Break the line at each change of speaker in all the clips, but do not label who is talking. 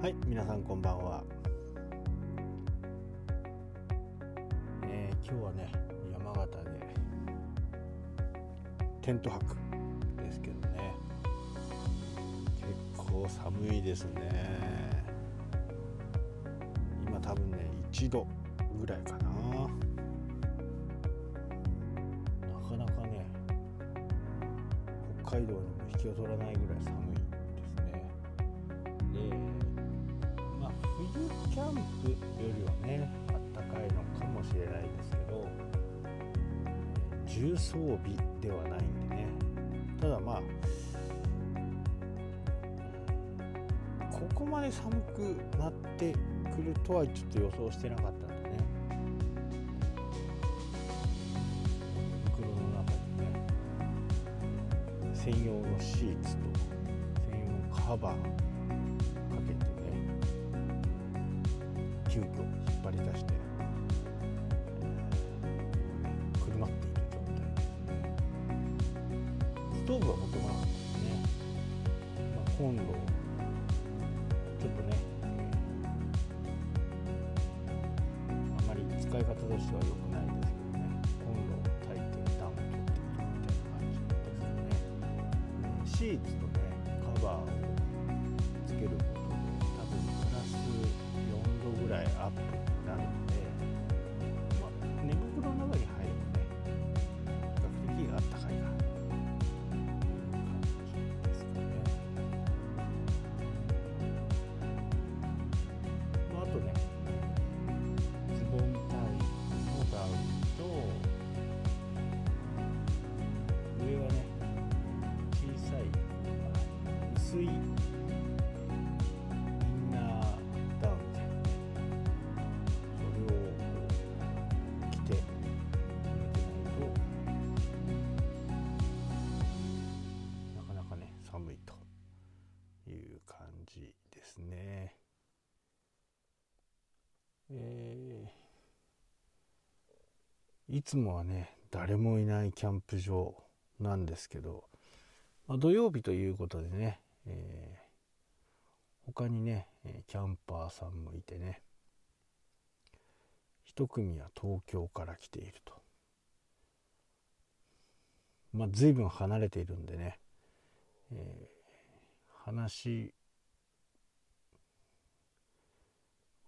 はい皆さんこんばんは、えー、今日はね山形でテント泊ですけどね。結構寒いですね。今多分ね1度ぐらいかな。なかなかね北海道にも引きを取らないぐらい寒い。重装備ではないんでね。ただまあここまで寒くなってくるとはちょっと予想してなかったんでね。袋の中にね専用のシーツと専用のカバー急遽引っ張り出して、トーブは持ってこなかったですね、まあ、コンロちょっとね、あまり使い方としては良くないですけどね。コンロを炊いて暖を取っているみたいな感じですよねシーツとえー、いつもはね誰もいないキャンプ場なんですけど、まあ、土曜日ということでね、えー、他にねキャンパーさんもいてね一組は東京から来ていると。まあ随分離れているんでね、えー、話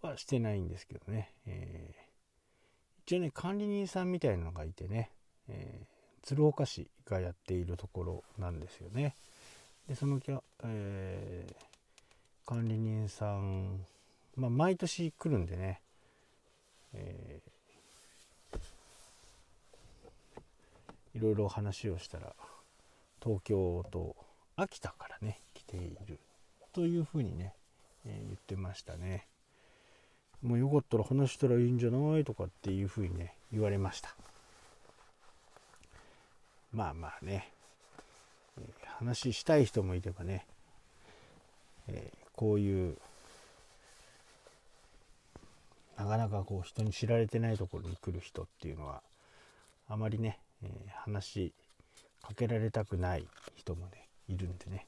はしてないんですけどね、えー、一応ね管理人さんみたいなのがいてね、えー、鶴岡市がやっているところなんですよね。でそのキャ、えー、管理人さん、まあ、毎年来るんでね、えー、いろいろ話をしたら東京と秋田からね来ているというふうにね、えー、言ってましたね。もうよかったら話したらいいんじゃないとかっていうふうにね言われました。まあまあね、話したい人もいればね、えー、こういうなかなかこう人に知られてないところに来る人っていうのはあまりね、えー、話かけられたくない人もねいるんでね、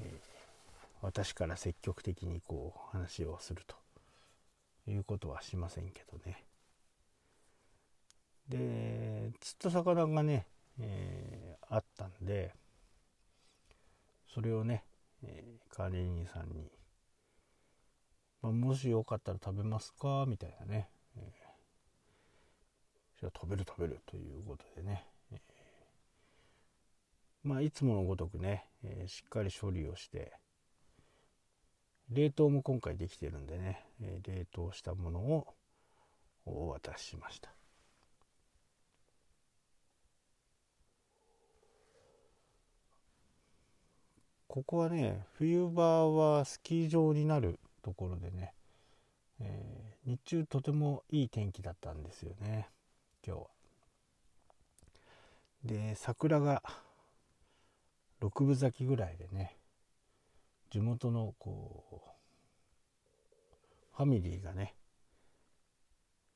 え私から積極的にこう話をすると。いうことはしませんけどね。で釣った魚がね、えー、あったんでそれをね、えー、管理人さんに、まあ、もしよかったら食べますか？みたいなね、えー、じゃあ食べる食べるということでね、えー、まあいつものごとくね、えー、しっかり処理をして冷凍も今回できてるんでね、え冷凍したものをお渡ししました。ここはね冬場はスキー場になるところでね、えー、日中とてもいい天気だったんですよね今日は。で桜が6分咲きぐらいでね地元のこうファミリーがね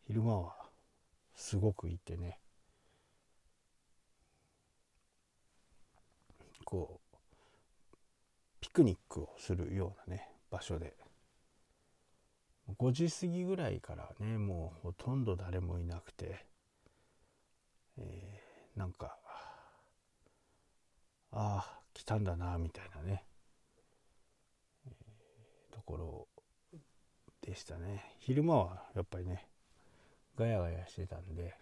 昼間はすごくいてねこうピクニックをするようなね場所で。5時過ぎぐらいからねもうほとんど誰もいなくて、えー、なんかああ来たんだなみたいなね、ころでしたね。昼間はやっぱりねガヤガヤしてたんで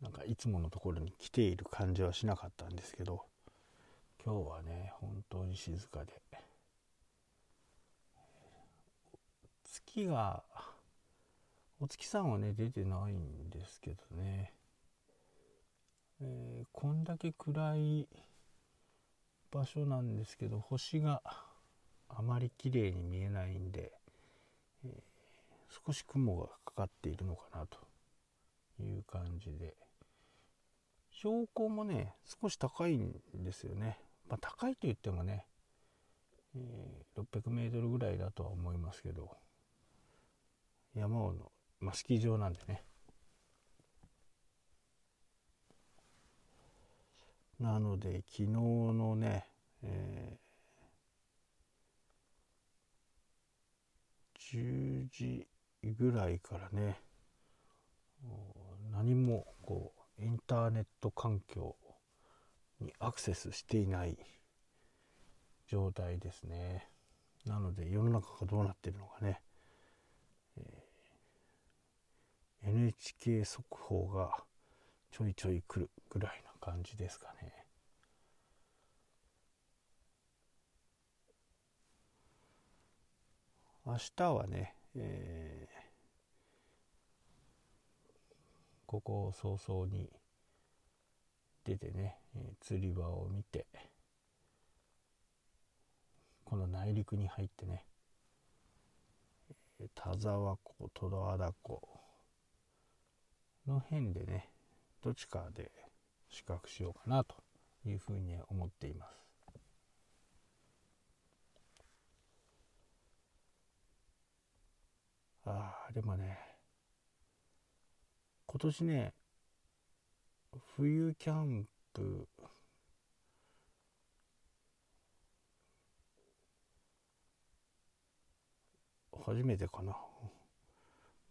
なんかいつものところに来ている感じはしなかったんですけど今日はね本当に静かで月がお月さんはね出てないんですけどね、えー、こんだけ暗い場所なんですけど星があまり綺麗に見えないんで、えー、少し雲がかかっているのかなという感じで。標高もね少し高いんですよね、まあ、高いと言ってもね、えー、600メートルぐらいだとは思いますけど山をの、まあ、スキー場なんでね。なので昨日のね、えー、10時ぐらいからね何もこうインターネット環境にアクセスしていない状態ですね。なので世の中がどうなってるのかね、えー、NHK 速報がちょいちょい来るぐらいな感じですかね。明日はね、えー、ここ早々に出てね、え、釣り場を見てこの内陸に入ってね田沢湖戸田湖の辺でねどっちかで宿泊しようかなというふうに思っています。ああでもね今年ね冬キャンプ初めてかな。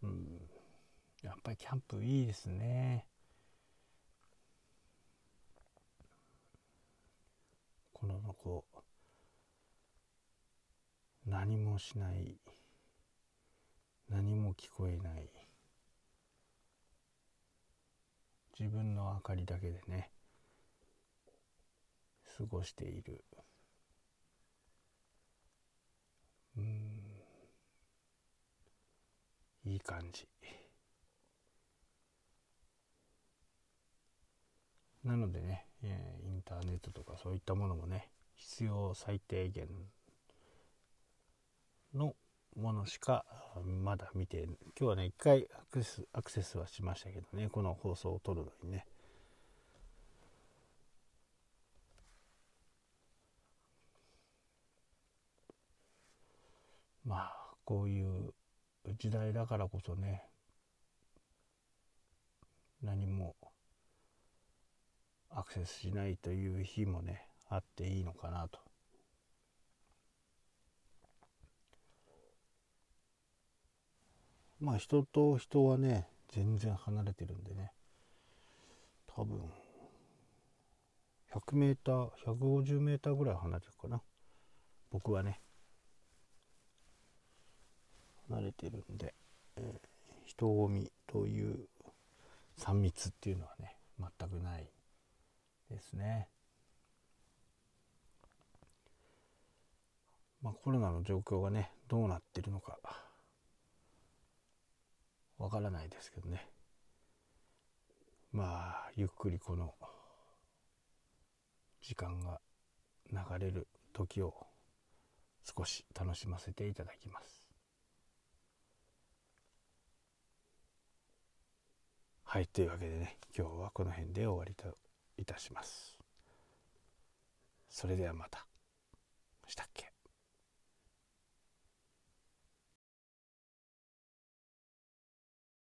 うん。やっぱりキャンプいいですね。このこう何もしない。何も聞こえない。自分の明かりだけでね過ごしている。うん。いい感じ。なのでね、えインターネットとかそういったものもね必要最低限のものしかまだ見て今日はね一回アクセスアクセスはしましたけどねこの放送を撮るのにね。まあこういう時代だからこそね何もアクセスしないという日もねあっていいのかなと。まあ人と人はね全然離れてるんでね。多分 100m150m ぐらい離れてるかな。僕はね。離れてるんで、えー、人混みという3密っていうのはね全くないですね。まあコロナの状況がねどうなってるのか。わからないですけどね。まあゆっくりこの時間が流れる時を少し楽しませていただきます。はいというわけでね今日はこの辺で終わりといたします。それではまた。したっけ？